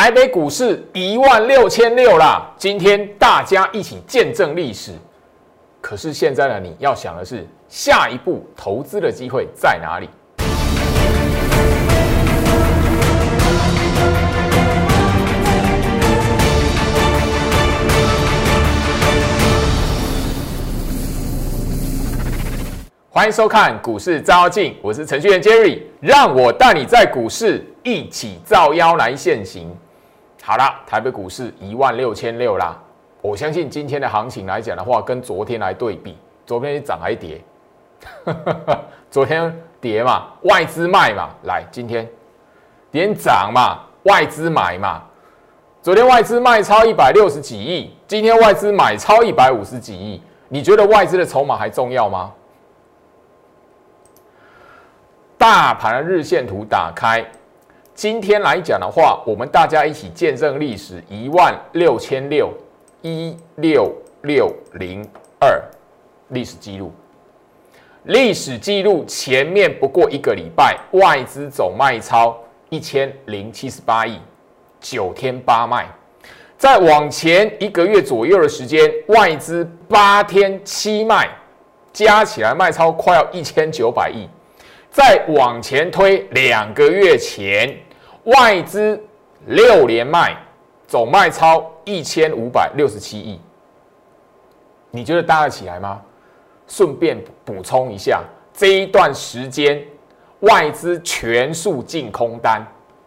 台北股市一万六千六啦，今天大家一起见证历史。可是现在呢，你要想的是下一步投资的机会在哪里？欢迎收看股市照妖镜，我是程序员 Jerry，让我带你在股市一起照妖来现行。好啦，台北股市一万六千六啦，我相信今天的行情来讲的话，跟昨天来对比，昨天涨还跌，昨天跌嘛，外资卖嘛，来今天点涨嘛，外资买嘛，昨天外资卖超一百六十几亿，今天外资买超一百五十几亿，你觉得外资的筹码还重要吗？大盘日线图打开，今天来讲的话，我们大家一起见证历史一万六千六一六六零二历史记录。历史记录前面不过一个礼拜，外资总卖超一千零七十八亿，九天八卖。再往前一个月左右的时间，外资八天七卖，加起来卖超快要一千九百亿。再往前推两个月前，外资六连卖，总卖超一千五百六十七亿，你觉得搭得起来吗？顺便补充一下，这一段时间外资全数净空单，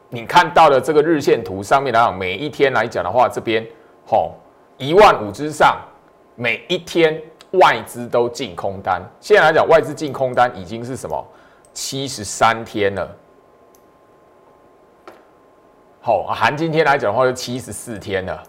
你看到的这个日线图上面来讲，每一天来讲的话，这边吼一万五之上，每一天外资都净空单。现在来讲，外资净空单已经是什么？七十三天了，好，含今天来讲的话，就七十四天了。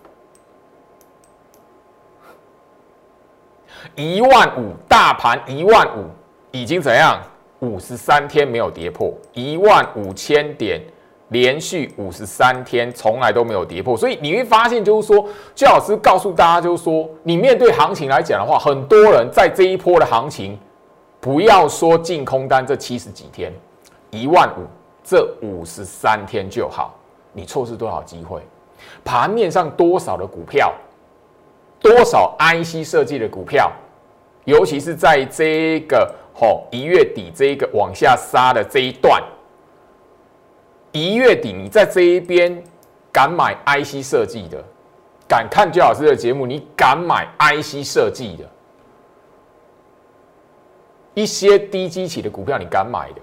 一万五大盘一万五已经怎样？五十三天没有跌破一万五千点，连续五十三天从来都没有跌破，所以你会发现，就是说，最老师告诉大家，就是说，你面对行情来讲的话，很多人在这一波的行情。不要说净空单这七十几天，一万五这五十三天就好，你错失多少机会？盘面上多少的股票，多少 IC 设计的股票，尤其是在这个吼一月底这个往下杀的这一段，一月底你在这一边敢买 IC 设计的，敢看焦老师的节目，你敢买 IC 设计的？一些低基企的股票，你敢买的？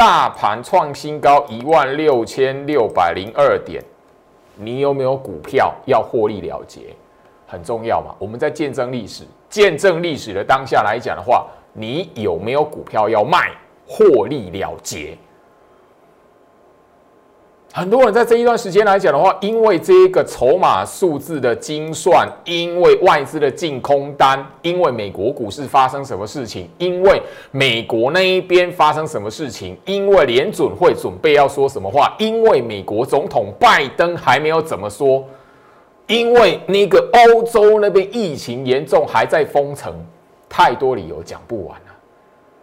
大盘创新高一万六千六百零二点，你有没有股票要获利了结？很重要嘛？我们在见证历史，见证历史的当下来讲的话，你有没有股票要卖，获利了结？很多人在这一段时间来讲的话，因为这一个筹码数字的精算，因为外资的净空单，因为美国股市发生什么事情，因为美国那一边发生什么事情，因为联准会准备要说什么话，因为美国总统拜登还没有怎么说，因为那个欧洲那边疫情严重还在封城，太多理由讲不完了，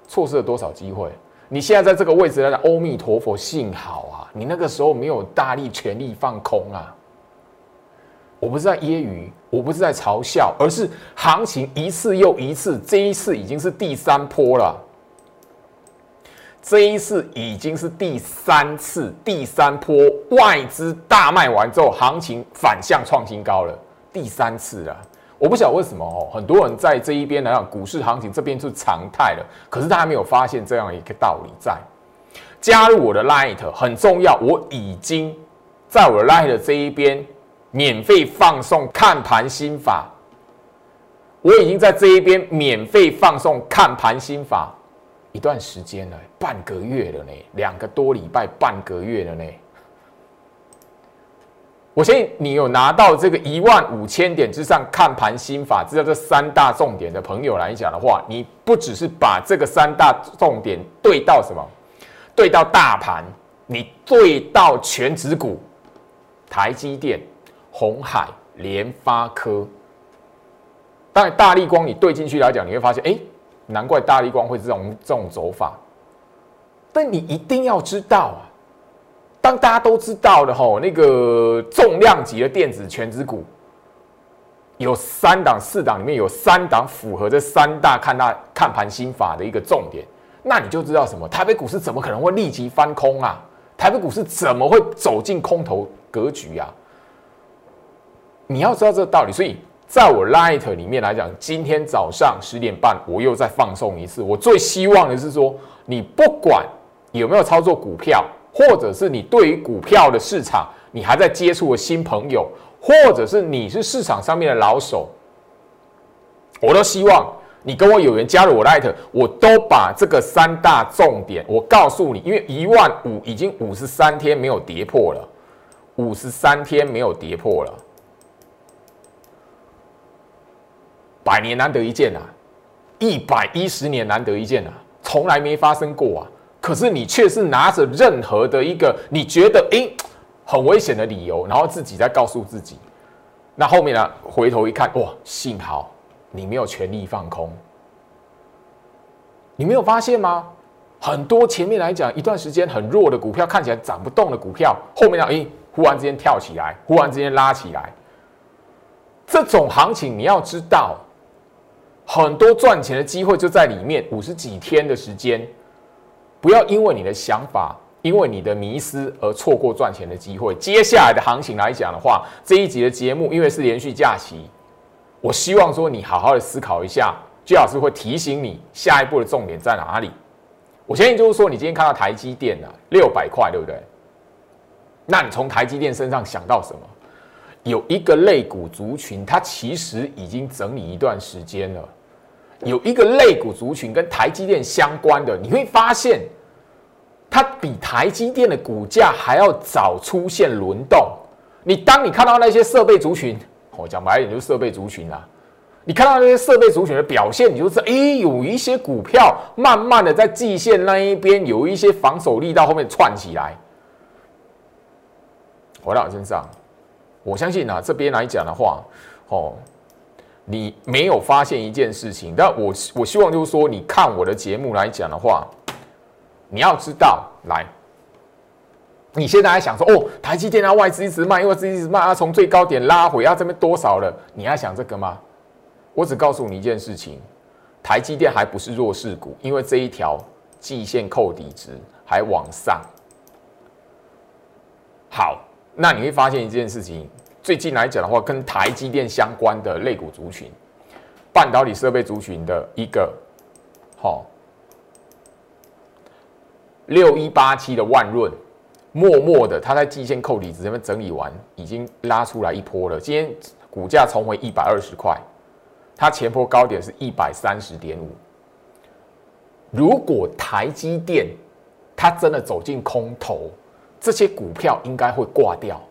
错失了多少机会？你现在在这个位置来讲，阿弥陀佛，幸好啊，你那个时候没有大力全力放空啊。我不是在揶揄，我不是在嘲笑，而是行情一次又一次，这一次已经是第三波了。这一次已经是第三次，第三波外资大卖完之后，行情反向创新高了，第三次了。我不晓得为什么哦，很多人在这一边来讲，股市行情这边是常态了，可是他还没有发现这样一个道理在。加入我的 Light 很重要，我已经在我的 Light 这一边免费放送看盘心法，我已经在这一边免费放送看盘心法一段时间了，半个月了呢，两个多礼拜，半个月了呢。我相信你有拿到这个一万五千点之上看盘心法，知道这三大重点的朋友来讲的话，你不只是把这个三大重点对到什么，对到大盘，你对到全指股，台积电、红海、联发科，当然大力光你对进去来讲，你会发现，哎，难怪大力光会这种这种走法，但你一定要知道啊。当大家都知道的吼，那个重量级的电子全指股，有三档、四档里面有三档符合这三大看大看盘心法的一个重点，那你就知道什么？台北股市怎么可能会立即翻空啊？台北股市怎么会走进空头格局啊？你要知道这个道理，所以在我 Light 里面来讲，今天早上十点半我又再放送一次。我最希望的是说，你不管有没有操作股票。或者是你对于股票的市场，你还在接触的新朋友，或者是你是市场上面的老手，我都希望你跟我有缘加入我 Light，我都把这个三大重点我告诉你，因为一万五已经五十三天没有跌破了，五十三天没有跌破了，百年难得一见啊，一百一十年难得一见啊，从来没发生过啊。可是你却是拿着任何的一个你觉得诶很危险的理由，然后自己在告诉自己，那后面呢？回头一看，哇，幸好你没有全力放空。你没有发现吗？很多前面来讲一段时间很弱的股票，看起来涨不动的股票，后面呢，诶，忽然之间跳起来，忽然之间拉起来。这种行情你要知道，很多赚钱的机会就在里面，五十几天的时间。不要因为你的想法，因为你的迷失而错过赚钱的机会。接下来的行情来讲的话，这一集的节目因为是连续假期，我希望说你好好的思考一下，居老师会提醒你下一步的重点在哪里。我相信就是说，你今天看到台积电啊，六百块，对不对？那你从台积电身上想到什么？有一个类股族群，它其实已经整理一段时间了。有一个类股族群跟台积电相关的，你会发现，它比台积电的股价还要早出现轮动。你当你看到那些设备族群，我讲白一点就是设备族群啦。你看到那些设备族群的表现，你就知道，哎，有一些股票慢慢的在季线那一边有一些防守力到后面串起来。回到我身上，我相信啊，这边来讲的话，哦。你没有发现一件事情，但我我希望就是说，你看我的节目来讲的话，你要知道，来，你现在还想说，哦，台积电啊，外资一直卖，因为资一直卖，啊，从最高点拉回，啊，这边多少了？你还想这个吗？我只告诉你一件事情，台积电还不是弱势股，因为这一条季线扣底值还往上。好，那你会发现一件事情。最近来讲的话，跟台积电相关的类股族群、半导体设备族群的一个，好，六一八七的万润，默默的，它在季线扣底值这边整理完，已经拉出来一波了。今天股价重回一百二十块，它前波高点是一百三十点五。如果台积电它真的走进空头，这些股票应该会挂掉。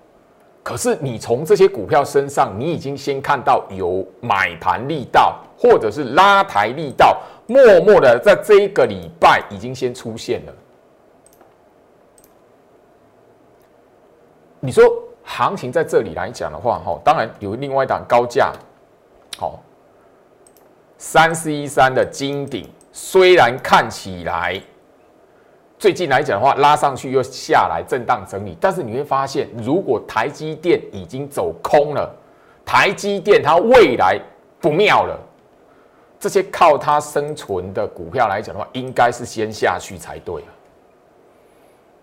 可是你从这些股票身上，你已经先看到有买盘力道，或者是拉抬力道，默默的在这一个礼拜已经先出现了。你说行情在这里来讲的话，哈，当然有另外一档高价，好，三四一三的金顶，虽然看起来。最近来讲的话，拉上去又下来，震荡整理。但是你会发现，如果台积电已经走空了，台积电它未来不妙了。这些靠它生存的股票来讲的话，应该是先下去才对啊。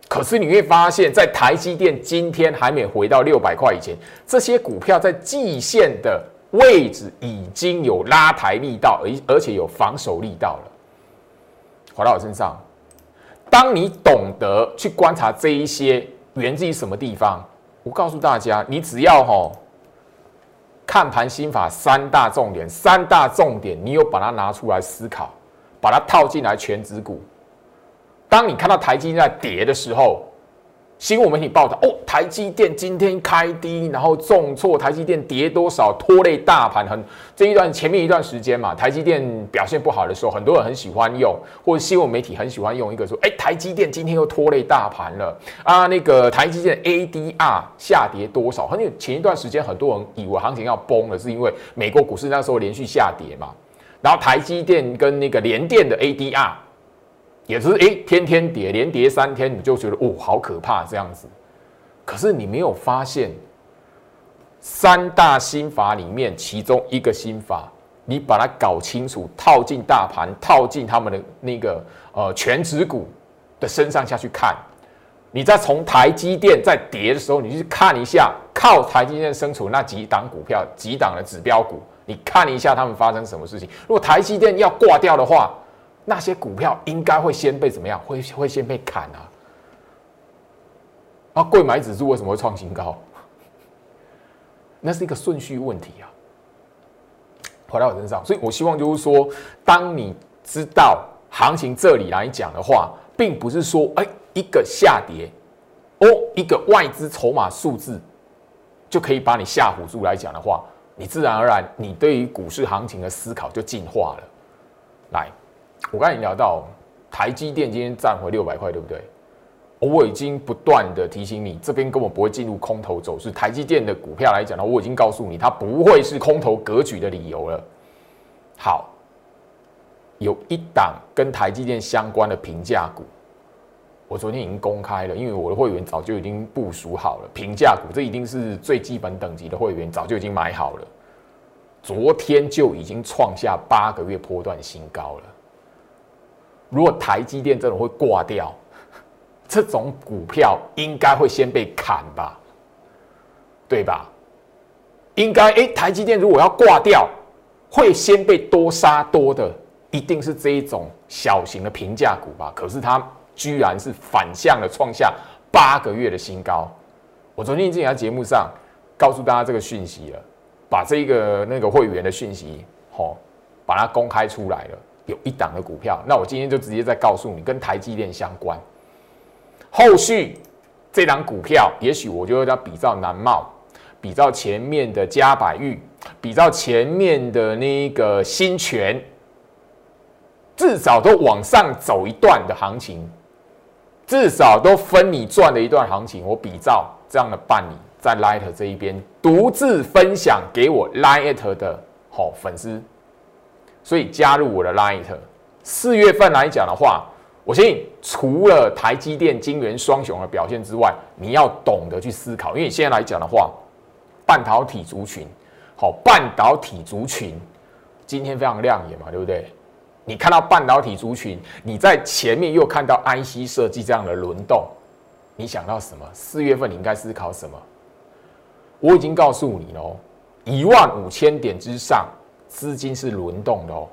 可是你会发现，在台积电今天还没回到六百块以前，这些股票在季线的位置已经有拉抬力道，而而且有防守力道了。回到我身上。当你懂得去观察这一些源自于什么地方，我告诉大家，你只要哈看盘心法三大重点，三大重点，你有把它拿出来思考，把它套进来全指股。当你看到台积在跌的时候。新闻媒体报道哦，台积电今天开低，然后重挫，台积电跌多少，拖累大盘。很这一段前面一段时间嘛，台积电表现不好的时候，很多人很喜欢用，或者新闻媒体很喜欢用一个说，哎，台积电今天又拖累大盘了啊。那个台积电 ADR 下跌多少？很有前一段时间，很多人以为行情要崩了，是因为美国股市那时候连续下跌嘛。然后台积电跟那个联电的 ADR。也是哎，天天跌，连跌三天，你就觉得哦，好可怕这样子。可是你没有发现，三大心法里面其中一个心法，你把它搞清楚，套进大盘，套进他们的那个呃全指股的身上下去看，你再从台积电在跌的时候，你去看一下靠台积电生存那几档股票，几档的指标股，你看一下他们发生什么事情。如果台积电要挂掉的话，那些股票应该会先被怎么样？会会先被砍啊！啊，贵买指数为什么会创新高？那是一个顺序问题啊。回到我身上，所以我希望就是说，当你知道行情这里来讲的话，并不是说哎一个下跌哦，一个外资筹码数字就可以把你吓唬住来讲的话，你自然而然你对于股市行情的思考就进化了。来，我刚才聊到台积电今天站回六百块，对不对？我已经不断的提醒你，这边根本不会进入空头走势。台积电的股票来讲呢，我已经告诉你，它不会是空头格局的理由了。好，有一档跟台积电相关的评价股，我昨天已经公开了，因为我的会员早就已经部署好了。评价股这一定是最基本等级的会员早就已经买好了，昨天就已经创下八个月波段新高了。如果台积电这种会挂掉。这种股票应该会先被砍吧，对吧？应该哎，台积电如果要挂掉，会先被多杀多的，一定是这一种小型的平价股吧？可是它居然是反向的创下八个月的新高。我昨天已经在节目上告诉大家这个讯息了，把这个那个会员的讯息，吼，把它公开出来了。有一档的股票，那我今天就直接再告诉你，跟台积电相关。后续这档股票，也许我就要比较南茂，比较前面的嘉百玉，比较前面的那个新泉，至少都往上走一段的行情，至少都分你赚的一段行情。我比照这样的办理，在 Light 这一边独自分享给我 Light 的好粉丝，所以加入我的 Light。四月份来讲的话。我相信，除了台积电、晶圆双雄的表现之外，你要懂得去思考。因为你现在来讲的话，半导体族群，好，半导体族群今天非常亮眼嘛，对不对？你看到半导体族群，你在前面又看到 IC 设计这样的轮动，你想到什么？四月份你应该思考什么？我已经告诉你喽，一万五千点之上，资金是轮动的哦。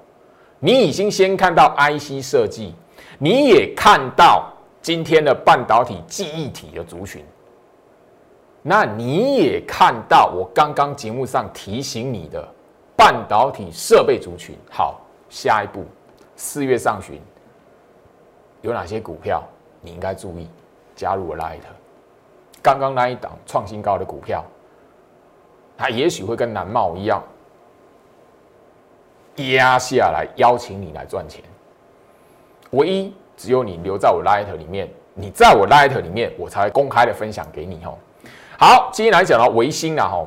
你已经先看到 IC 设计。你也看到今天的半导体记忆体的族群，那你也看到我刚刚节目上提醒你的半导体设备族群。好，下一步四月上旬有哪些股票你应该注意？加入 Light，刚刚那一档创新高的股票，它也许会跟南茂一样压下来，邀请你来赚钱。唯一只有你留在我 Light 里面，你在我 Light 里面，我才公开的分享给你哦。好，今天来讲到维新了，哈，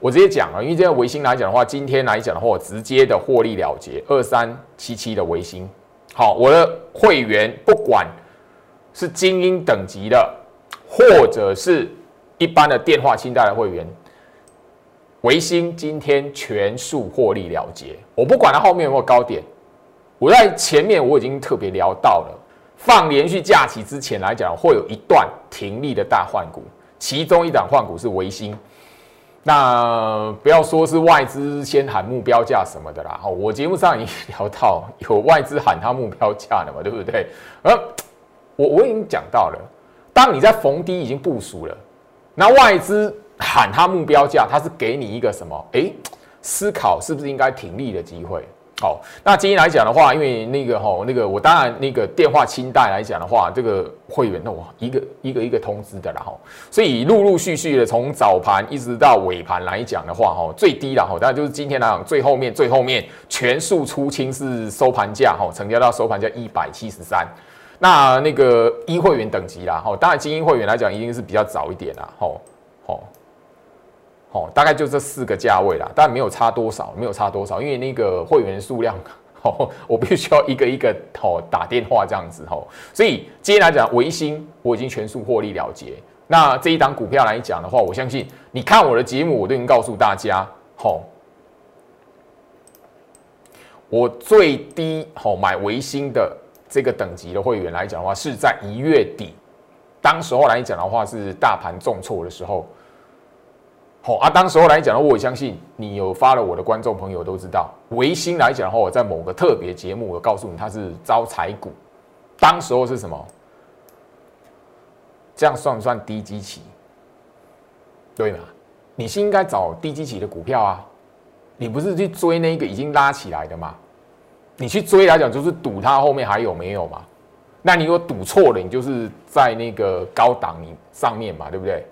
我直接讲了，因为这个维新来讲的话，今天来讲的话，我直接的获利了结二三七七的维新。好，我的会员不管是精英等级的，或者是一般的电话清贷的会员，维新今天全数获利了结。我不管它后面有没有高点。我在前面我已经特别聊到了，放连续假期之前来讲，会有一段停利的大换股，其中一档换股是维新。那不要说是外资先喊目标价什么的啦，哈，我节目上已经聊到有外资喊他目标价了嘛，对不对？而，我我已经讲到了，当你在逢低已经部署了，那外资喊他目标价，他是给你一个什么？哎，思考是不是应该停利的机会？好，那今天来讲的话，因为那个哈，那个我当然那个电话清贷来讲的话，这个会员那我一个一个一个通知的啦哈，所以陆陆续续的从早盘一直到尾盘来讲的话哈，最低了哈，当然就是今天来讲最后面最后面全数出清是收盘价哈，成交到收盘价一百七十三，那那个一会员等级啦哈，当然精英会员来讲一定是比较早一点啦，吼吼。哦，大概就这四个价位啦，但没有差多少，没有差多少，因为那个会员数量，哦，我必须要一个一个哦打电话这样子哦，所以今天来讲，维新我已经全数获利了结，那这一档股票来讲的话，我相信你看我的节目，我都已经告诉大家，吼，我最低吼买维新的这个等级的会员来讲的话，是在一月底，当时候来讲的话是大盘重挫的时候。好啊，当时候来讲呢，我相信你有发了我的观众朋友都知道，维新来讲的话，我在某个特别节目，我告诉你它是招财股，当时候是什么？这样算不算低基期？对吗？你是应该找低基期的股票啊，你不是去追那个已经拉起来的嘛？你去追来讲，就是赌它后面还有没有嘛？那你如果赌错了，你就是在那个高档你上面嘛，对不对？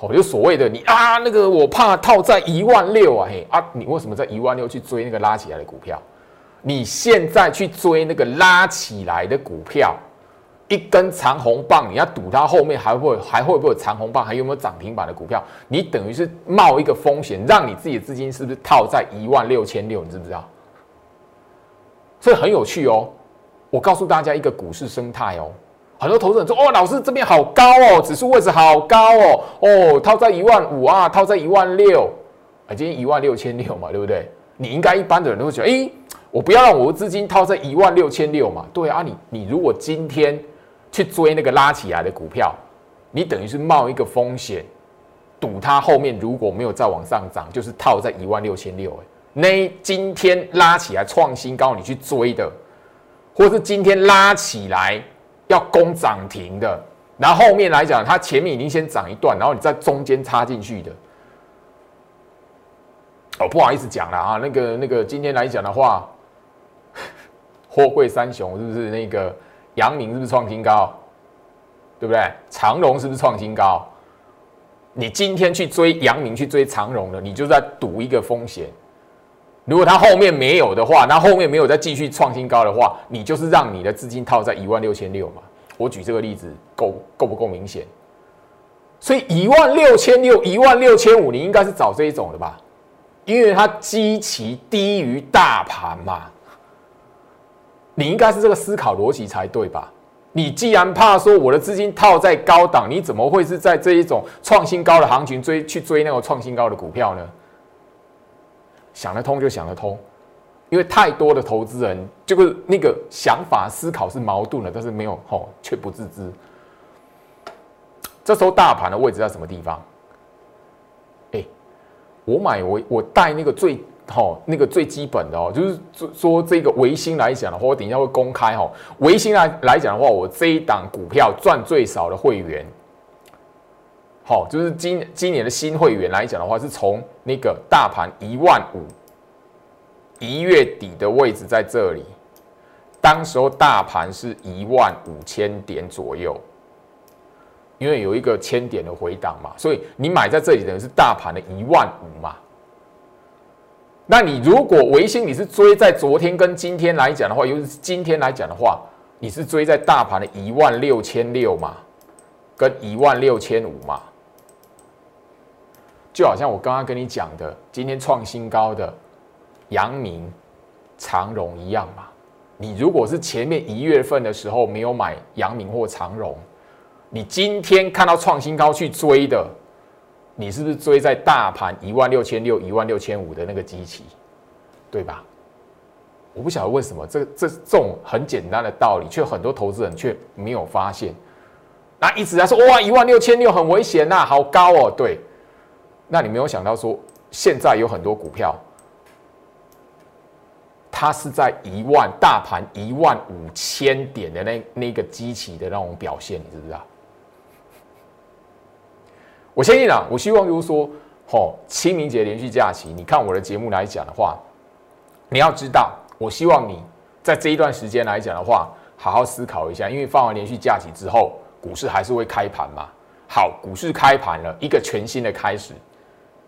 哦，就所谓的你啊，那个我怕套在一万六啊，嘿啊，你为什么在一万六去追那个拉起来的股票？你现在去追那个拉起来的股票，一根长红棒，你要赌它后面还会还会不会长红棒，还有没有涨停板的股票？你等于是冒一个风险，让你自己的资金是不是套在一万六千六？你知不知道？所以很有趣哦，我告诉大家一个股市生态哦。很多投资人说：“哦，老师这边好高哦，指数位置好高哦，哦，套在一万五啊，套在一万六，啊，今天一万六千六嘛，对不对？你应该一般的人都会觉得，哎，我不要让我的资金套在一万六千六嘛，对啊，你你如果今天去追那个拉起来的股票，你等于是冒一个风险，赌它后面如果没有再往上涨，就是套在一万六千六，哎，那今天拉起来创新高，你去追的，或是今天拉起来。”要攻涨停的，然后后面来讲，它前面已经先涨一段，然后你在中间插进去的。哦，不好意思讲了啊，那个那个，今天来讲的话，货柜三雄是不是那个阳明是不是创新高？对不对？长荣是不是创新高？你今天去追阳明，去追长荣的，你就在赌一个风险。如果它后面没有的话，那后面没有再继续创新高的话，你就是让你的资金套在一万六千六嘛。我举这个例子够够不够明显？所以一万六千六、一万六千五，你应该是找这一种的吧？因为它基期低于大盘嘛，你应该是这个思考逻辑才对吧？你既然怕说我的资金套在高档，你怎么会是在这一种创新高的行情追去追那个创新高的股票呢？想得通就想得通，因为太多的投资人就是那个想法思考是矛盾的，但是没有吼却不自知。这时候大盘的位置在什么地方？哎，我买我我带那个最好那个最基本的哦，就是说说这个维新来讲的话，我等一下会公开哈。维新来来讲的话，我这一档股票赚最少的会员。好，就是今今年的新会员来讲的话，是从那个大盘一万五一月底的位置在这里，当时候大盘是一万五千点左右，因为有一个千点的回档嘛，所以你买在这里等于是大盘的一万五嘛。那你如果维新你是追在昨天跟今天来讲的话，尤其是今天来讲的话，你是追在大盘的一万六千六嘛，跟一万六千五嘛。就好像我刚刚跟你讲的，今天创新高的阳明、长荣一样嘛。你如果是前面一月份的时候没有买阳明或长荣，你今天看到创新高去追的，你是不是追在大盘一万六千六、一万六千五的那个机器，对吧？我不晓得为什么这这这种很简单的道理，却很多投资人却没有发现。那一直在说哇，一万六千六很危险呐，好高哦，对。那你没有想到说，现在有很多股票，它是在一万大盘一万五千点的那那个机器的那种表现，你知不知道？我相信啊，我希望就是说，吼，清明节连续假期，你看我的节目来讲的话，你要知道，我希望你在这一段时间来讲的话，好好思考一下，因为放完连续假期之后，股市还是会开盘嘛。好，股市开盘了，一个全新的开始。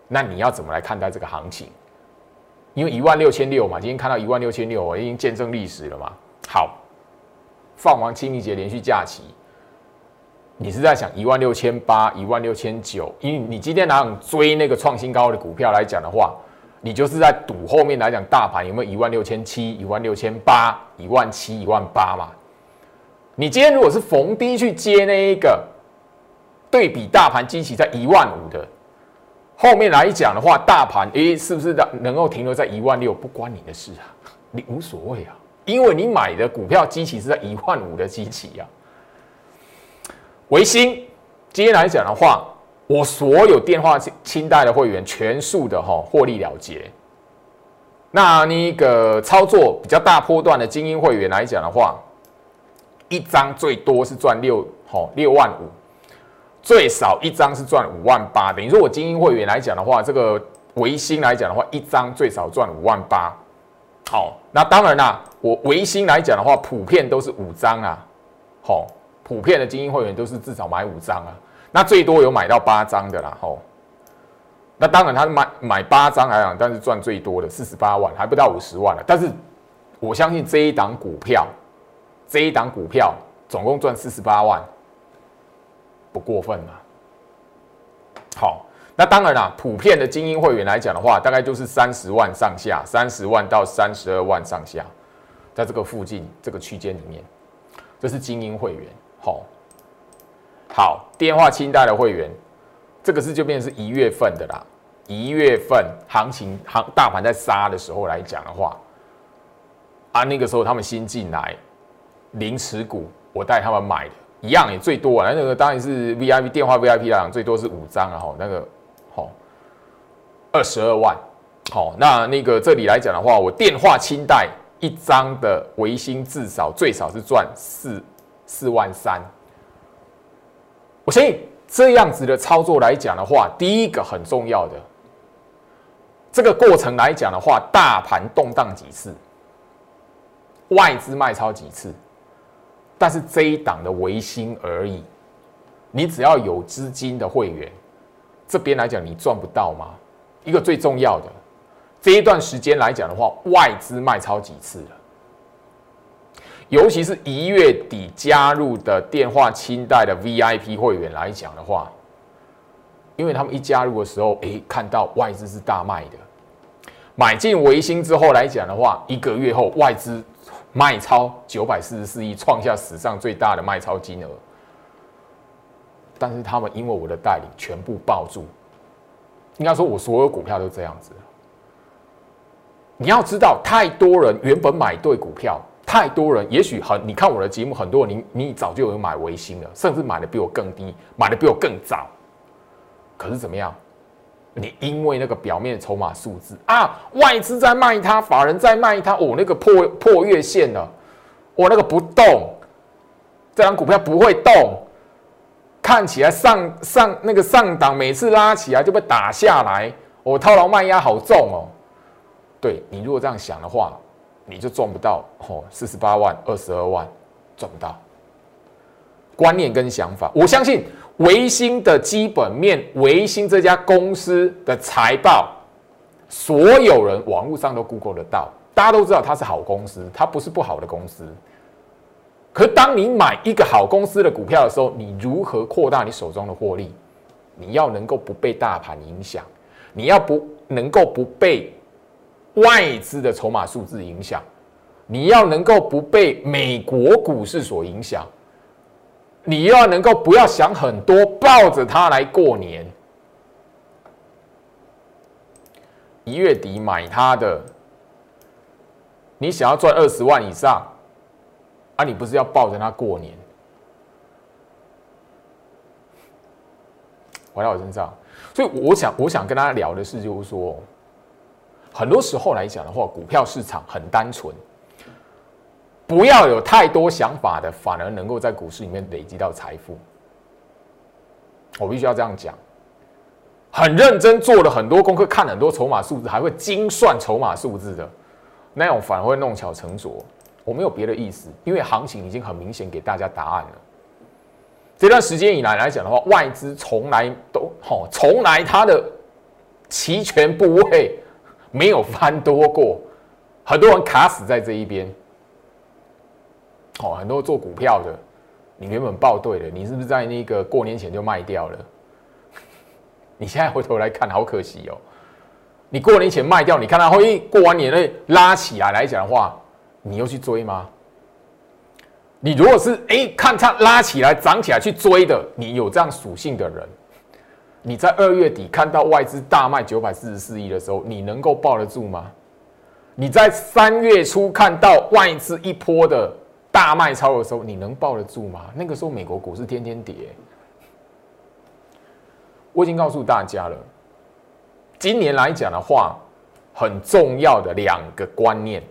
那你要怎么来看待这个行情？因为一万六千六嘛，今天看到一万六千六，我已经见证历史了嘛。好，放完清明节连续假期，你是在想一万六千八、一万六千九？因为你今天拿追那个创新高的股票来讲的话，你就是在赌后面来讲大盘有没有一万六千七、一万六千八、一万七、一万八嘛？你今天如果是逢低去接那一个。对比大盘基期在一万五的，后面来讲的话，大盘诶是不是的能够停留在一万六？不关你的事啊，你无所谓啊，因为你买的股票机器是在一万五的机器呀。维新今天来讲的话，我所有电话清清代的会员全数的哈获利了结。那那个操作比较大波段的精英会员来讲的话，一张最多是赚六吼六万五，最少一张是赚五万八。等于说我精英会员来讲的话，这个维新来讲的话，一张最少赚五万八。好，那当然啦，我维新来讲的话，普遍都是五张啊。好，普遍的精英会员都是至少买五张啊。那最多有买到八张的啦。吼。那当然，他买买八张来讲，但是赚最多的四十八万，还不到五十万了。但是我相信这一档股票，这一档股票总共赚四十八万，不过分嘛？好，那当然啦，普遍的精英会员来讲的话，大概就是三十万上下，三十万到三十二万上下，在这个附近这个区间里面，这是精英会员。好，好，电话清代的会员。这个是就变成是一月份的啦，一月份行情行大盘在杀的时候来讲的话，啊，那个时候他们新进来零持股，我带他们买的，一样也最多啊，那个当然是 V I P 电话 V I P 来讲，最多是五张啊，吼，那个吼二十二万，好，那那个这里来讲的话，我电话清贷一张的维新至少最少是赚四四万三，我相信。这样子的操作来讲的话，第一个很重要的，这个过程来讲的话，大盘动荡几次，外资卖超几次，但是这一档的维新而已，你只要有资金的会员，这边来讲你赚不到吗？一个最重要的，这一段时间来讲的话，外资卖超几次了。尤其是一月底加入的电话清贷的 VIP 会员来讲的话，因为他们一加入的时候，哎，看到外资是大卖的，买进维新之后来讲的话，一个月后外资卖超九百四十四亿，创下史上最大的卖超金额。但是他们因为我的带领，全部抱住。应该说，我所有股票都这样子。你要知道，太多人原本买对股票。太多人，也许很，你看我的节目，很多人你你早就有买维新了，甚至买的比我更低，买的比我更早。可是怎么样？你因为那个表面筹码数字啊，外资在卖它，法人在卖它，哦，那个破破月线了，我那个不动，这张股票不会动，看起来上上那个上档每次拉起来就被打下来，我套牢卖压好重哦。对你如果这样想的话。你就赚不到哦，四十八万、二十二万赚不到。观念跟想法，我相信维新的基本面，维新这家公司的财报，所有人网络上都 Google 得到，大家都知道它是好公司，它不是不好的公司。可当你买一个好公司的股票的时候，你如何扩大你手中的获利？你要能够不被大盘影响，你要不能够不被。外资的筹码数字影响，你要能够不被美国股市所影响，你要能够不要想很多，抱着它来过年。一月底买它的，你想要赚二十万以上，啊，你不是要抱着它过年？回到我身上，所以我想，我想跟大家聊的是，就是说。很多时候来讲的话，股票市场很单纯，不要有太多想法的，反而能够在股市里面累积到财富。我必须要这样讲，很认真做了很多功课，看很多筹码数字，还会精算筹码数字的那种，反而会弄巧成拙。我没有别的意思，因为行情已经很明显给大家答案了。这段时间以来来讲的话，外资从来都好，从来它的期权部位。没有翻多过，很多人卡死在这一边。哦，很多做股票的，你原本报对了，你是不是在那个过年前就卖掉了？你现在回头来看，好可惜哦。你过年前卖掉，你看它后一过完年了拉起来来讲的话，你又去追吗？你如果是哎看它拉起来涨起来去追的，你有这样属性的人，你在二月底看到外资大卖九百四十四亿的时候，你能够抱得住吗？你在三月初看到外资一波的大卖超的时候，你能抱得住吗？那个时候美国股市天天跌。我已经告诉大家了，今年来讲的话，很重要的两个观念，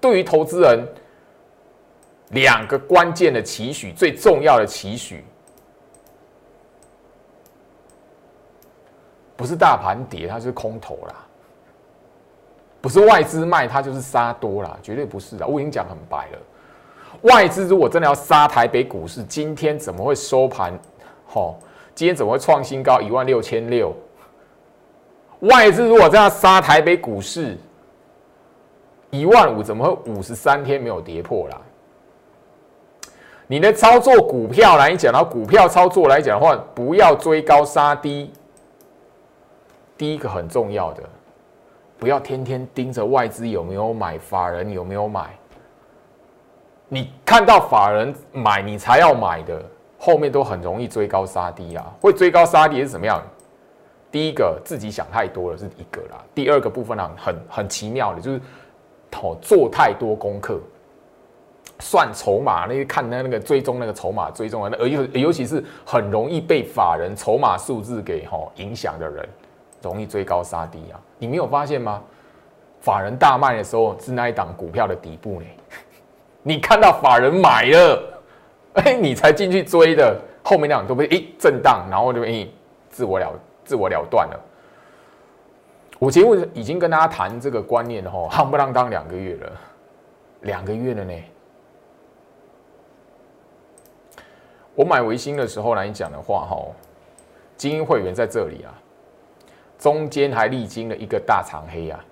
对于投资人。两个关键的期许，最重要的期许，不是大盘跌，它是空头啦；不是外资卖，它就是杀多啦，绝对不是的。我已经讲很白了，外资如果真的要杀台北股市，今天怎么会收盘？吼，今天怎么会创新高一万六千六？外资如果这样杀台北股市，一万五怎么会五十三天没有跌破啦？你的操作股票来讲，然后股票操作来讲的话，不要追高杀低。第一个很重要的，不要天天盯着外资有没有买，法人有没有买。你看到法人买，你才要买的，后面都很容易追高杀低啊。会追高杀低是怎么样？第一个自己想太多了是一个啦。第二个部分呢，很很奇妙的，就是哦做太多功课。算筹码，那些看那那个追踪那个筹码追踪的，而尤尤其是很容易被法人筹码数字给哈影响的人，容易追高杀低啊！你没有发现吗？法人大卖的时候是那一档股票的底部呢，你看到法人买了，哎，你才进去追的，后面那档都被哎震荡，然后就哎自我了自我了断了。我节目已经跟大家谈这个观念了哈，夯不啷当两个月了，两个月了呢。我买维新的时候来讲的话，哈，精英会员在这里啊，中间还历经了一个大长黑啊。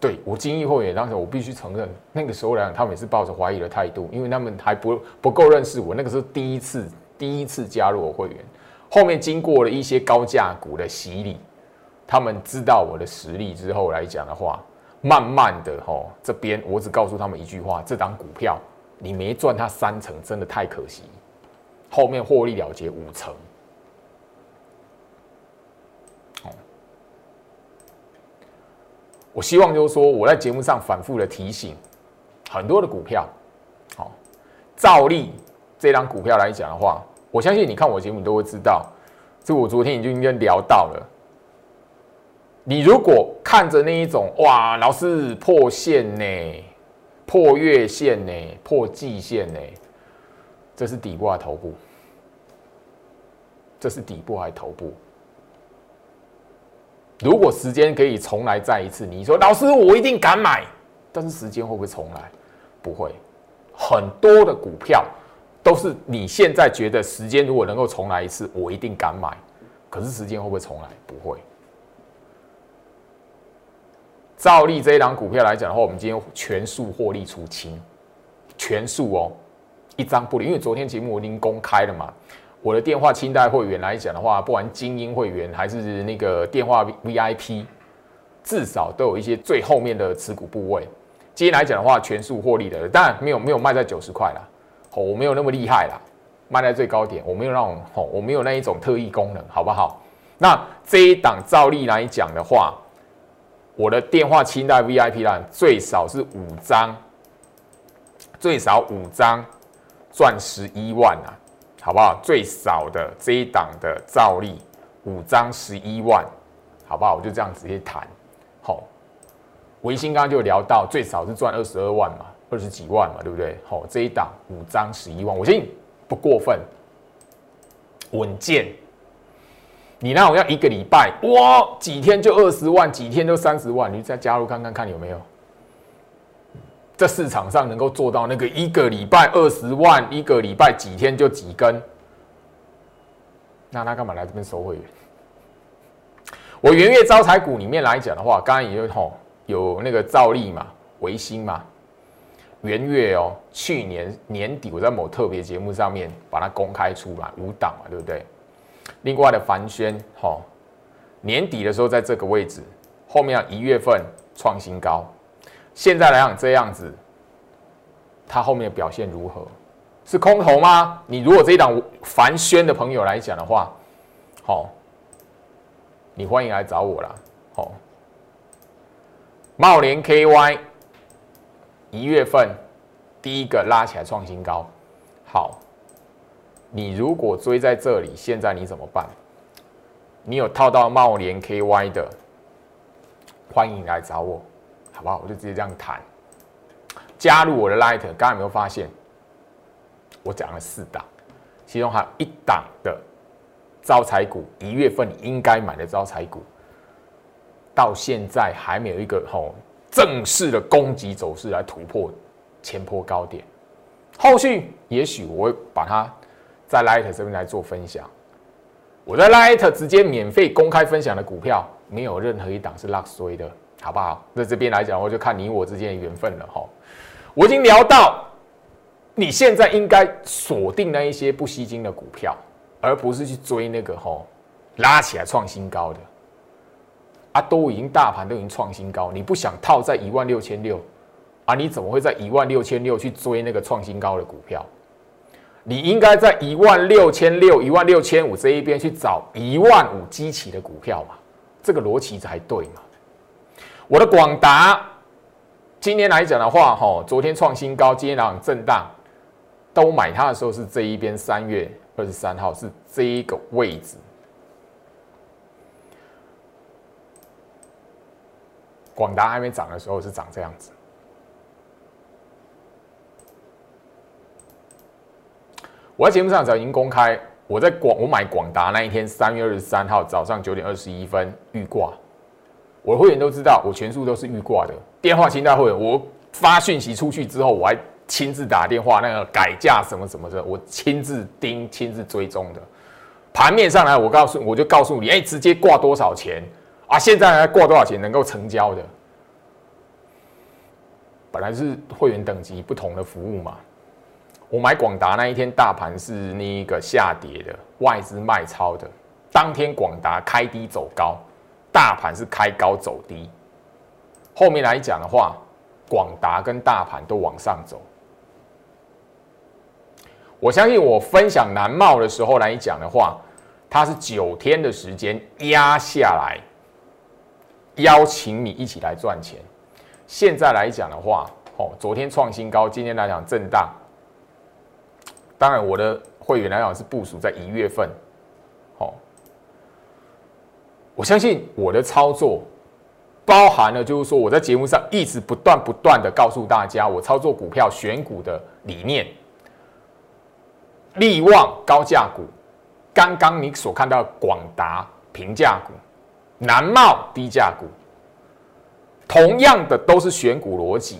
对我精益会员当时，我必须承认，那个时候来讲，他们也是抱着怀疑的态度，因为他们还不不够认识我，那个时候第一次第一次加入我会员。后面经过了一些高价股的洗礼，他们知道我的实力之后来讲的话，慢慢的哈，这边我只告诉他们一句话：这档股票你没赚它三成，真的太可惜。后面获利了结五成，哦，我希望就是说，我在节目上反复的提醒很多的股票，好，照例这张股票来讲的话，我相信你看我节目都会知道，这我昨天已经应该聊到了。你如果看着那一种哇，老是破线呢，破月线呢，破季线呢。这是底部还是头部？这是底部还是头部？如果时间可以重来再一次，你说老师我一定敢买，但是时间会不会重来？不会。很多的股票都是你现在觉得时间如果能够重来一次，我一定敢买。可是时间会不会重来？不会。照例这一档股票来讲的话，我们今天全数获利出清，全数哦。一张不离，因为昨天节目我已经公开了嘛。我的电话清代会员来讲的话，不管精英会员还是那个电话 VIP，至少都有一些最后面的持股部位。今天来讲的话，全数获利的，当然没有没有卖在九十块啦，哦，我没有那么厉害啦，卖在最高点，我没有那种哦，我没有那一种特异功能，好不好？那这一档照例来讲的话，我的电话清代 VIP 啦，最少是五张，最少五张。赚十一万啊，好不好？最少的这一档的照例五张十一万，好不好？我就这样直接谈。好，维新刚刚就聊到，最少是赚二十二万嘛，二十几万嘛，对不对？好，这一档五张十一万，我信不过分，稳健。你那种要一个礼拜哇，几天就二十万，几天就三十万，你再加入看看看有没有？在市场上能够做到那个一个礼拜二十万，一个礼拜几天就几根，那他干嘛来这边收会员？我元月招财股里面来讲的话，刚刚也就吼有那个兆利嘛、维新嘛，元月哦，去年年底我在某特别节目上面把它公开出来五档嘛，对不对？另外的凡轩吼，年底的时候在这个位置，后面一月份创新高。现在来讲这样子，它后面的表现如何？是空头吗？你如果这一档凡轩的朋友来讲的话，好，你欢迎来找我啦。好，茂联 KY 一月份第一个拉起来创新高，好，你如果追在这里，现在你怎么办？你有套到茂联 KY 的，欢迎来找我，好不好？我就直接这样谈。加入我的 Light，刚刚有没有发现？我讲了四档，其中还有一档的招财股，一月份应该买的招财股，到现在还没有一个吼正式的攻击走势来突破前坡高点。后续也许我会把它在 Light 这边来做分享。我在 Light 直接免费公开分享的股票，没有任何一档是落衰的，好不好？那这边来讲，我就看你我之间的缘分了哈。我已经聊到，你现在应该锁定那一些不吸金的股票，而不是去追那个吼拉起来创新高的。啊，都已经大盘都已经创新高，你不想套在一万六千六啊？你怎么会在一万六千六去追那个创新高的股票？你应该在一万六千六、一万六千五这一边去找一万五基起的股票嘛？这个逻辑才对嘛？我的广达。今天来讲的话，哈，昨天创新高，今天两震荡，都买它的时候是这一边，三月二十三号是这一个位置。广达还没涨的时候是长这样子。我在节目上早已经公开，我在广我买广达那一天，三月二十三号早上九点二十一分预挂。我的会员都知道，我全数都是预挂的。电话清单会员，我发讯息出去之后，我还亲自打电话，那个改价什么什么的，我亲自盯、亲自追踪的。盘面上来，我告诉我就告诉你，哎，直接挂多少钱啊？现在来挂多少钱能够成交的？本来是会员等级不同的服务嘛。我买广达那一天，大盘是那个下跌的，外资卖超的，当天广达开低走高。大盘是开高走低，后面来讲的话，广达跟大盘都往上走。我相信我分享南茂的时候来讲的话，它是九天的时间压下来，邀请你一起来赚钱。现在来讲的话，哦，昨天创新高，今天来讲震荡。当然，我的会员来讲是部署在一月份。我相信我的操作包含了，就是说我在节目上一直不断不断的告诉大家，我操作股票选股的理念。利旺高价股，刚刚你所看到广达平价股，南茂低价股，同样的都是选股逻辑，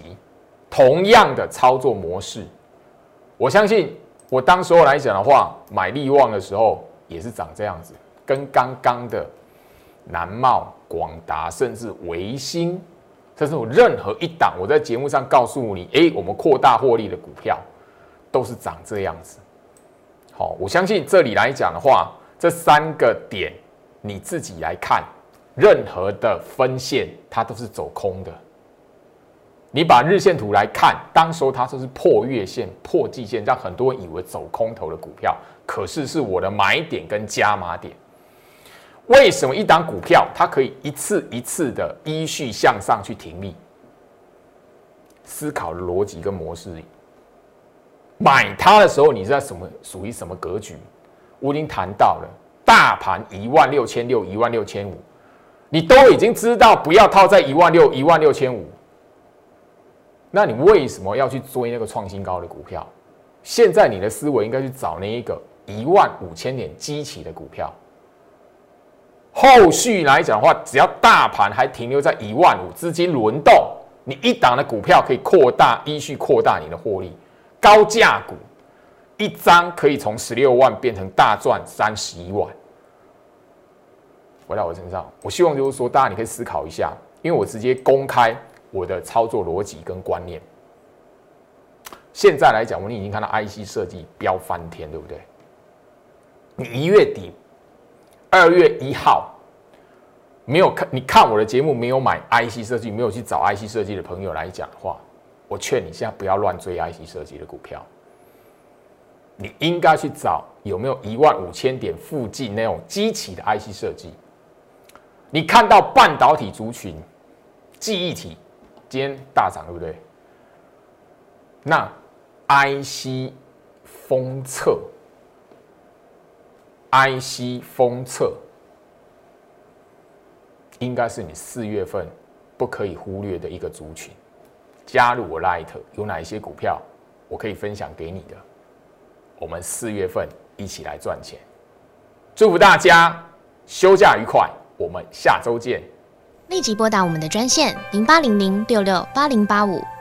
同样的操作模式。我相信我当时候来讲的话，买利旺的时候也是长这样子，跟刚刚的。南茂、广达，甚至维新，甚至有任何一档，我在节目上告诉你，哎，我们扩大获利的股票，都是长这样子。好，我相信这里来讲的话，这三个点你自己来看，任何的分线它都是走空的。你把日线图来看，当时候它就是破月线、破季线，让很多人以为走空头的股票，可是是我的买点跟加码点。为什么一档股票它可以一次一次的依序向上去停利？思考逻辑跟模式，买它的时候你是在什么属于什么格局？我已经谈到了大盘一万六千六、一万六千五，你都已经知道不要套在一万六、一万六千五，那你为什么要去追那个创新高的股票？现在你的思维应该去找那一个一万五千点激起的股票。后续来讲的话，只要大盘还停留在一万五，资金轮动，你一档的股票可以扩大，依序扩大你的获利。高价股一张可以从十六万变成大赚三十一万。回到我身上，我希望就是说，大家你可以思考一下，因为我直接公开我的操作逻辑跟观念。现在来讲，我们已经看到 IC 设计飙翻天，对不对？你一月底。二月一号没有看，你看我的节目没有买 IC 设计，没有去找 IC 设计的朋友来讲的话，我劝你现在不要乱追 IC 设计的股票。你应该去找有没有一万五千点附近那种机器的 IC 设计。你看到半导体族群、记忆体今天大涨，对不对？那 IC 封测、IC 封测，应该是你四月份不可以忽略的一个族群。加入我 Light 有哪一些股票，我可以分享给你的？我们四月份一起来赚钱，祝福大家休假愉快，我们下周见。立即拨打我们的专线零八零零六六八零八五